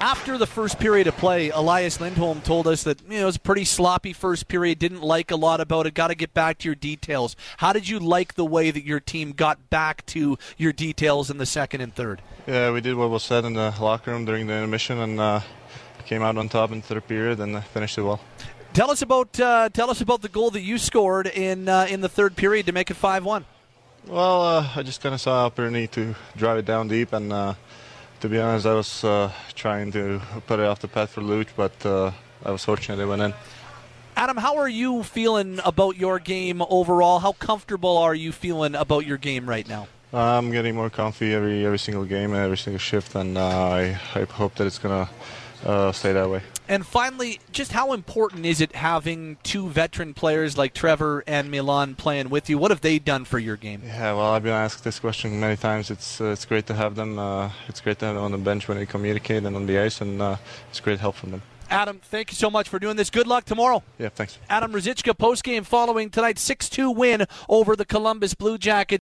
After the first period of play, Elias Lindholm told us that you know, it was a pretty sloppy first period, didn't like a lot about it, got to get back to your details. How did you like the way that your team got back to your details in the second and third? Yeah, we did what was said in the locker room during the intermission and uh, came out on top in the third period and finished it well. Tell us about uh, tell us about the goal that you scored in uh, in the third period to make it five one. Well, uh, I just kind of saw an opportunity to drive it down deep and to be honest, I was uh, trying to put it off the path for Looch, but uh, I was fortunate it went in. Adam, how are you feeling about your game overall? How comfortable are you feeling about your game right now? I'm getting more comfy every every single game and every single shift, and uh, I, I hope that it's gonna uh, stay that way. And finally, just how important is it having two veteran players like Trevor and Milan playing with you? What have they done for your game? Yeah, well, I've been asked this question many times. It's uh, it's great to have them. Uh, it's great to have them on the bench when they communicate and on the ice, and uh, it's great help from them. Adam, thank you so much for doing this. Good luck tomorrow. Yeah, thanks. Adam Ruzicka postgame following tonight's 6 2 win over the Columbus Blue Jackets.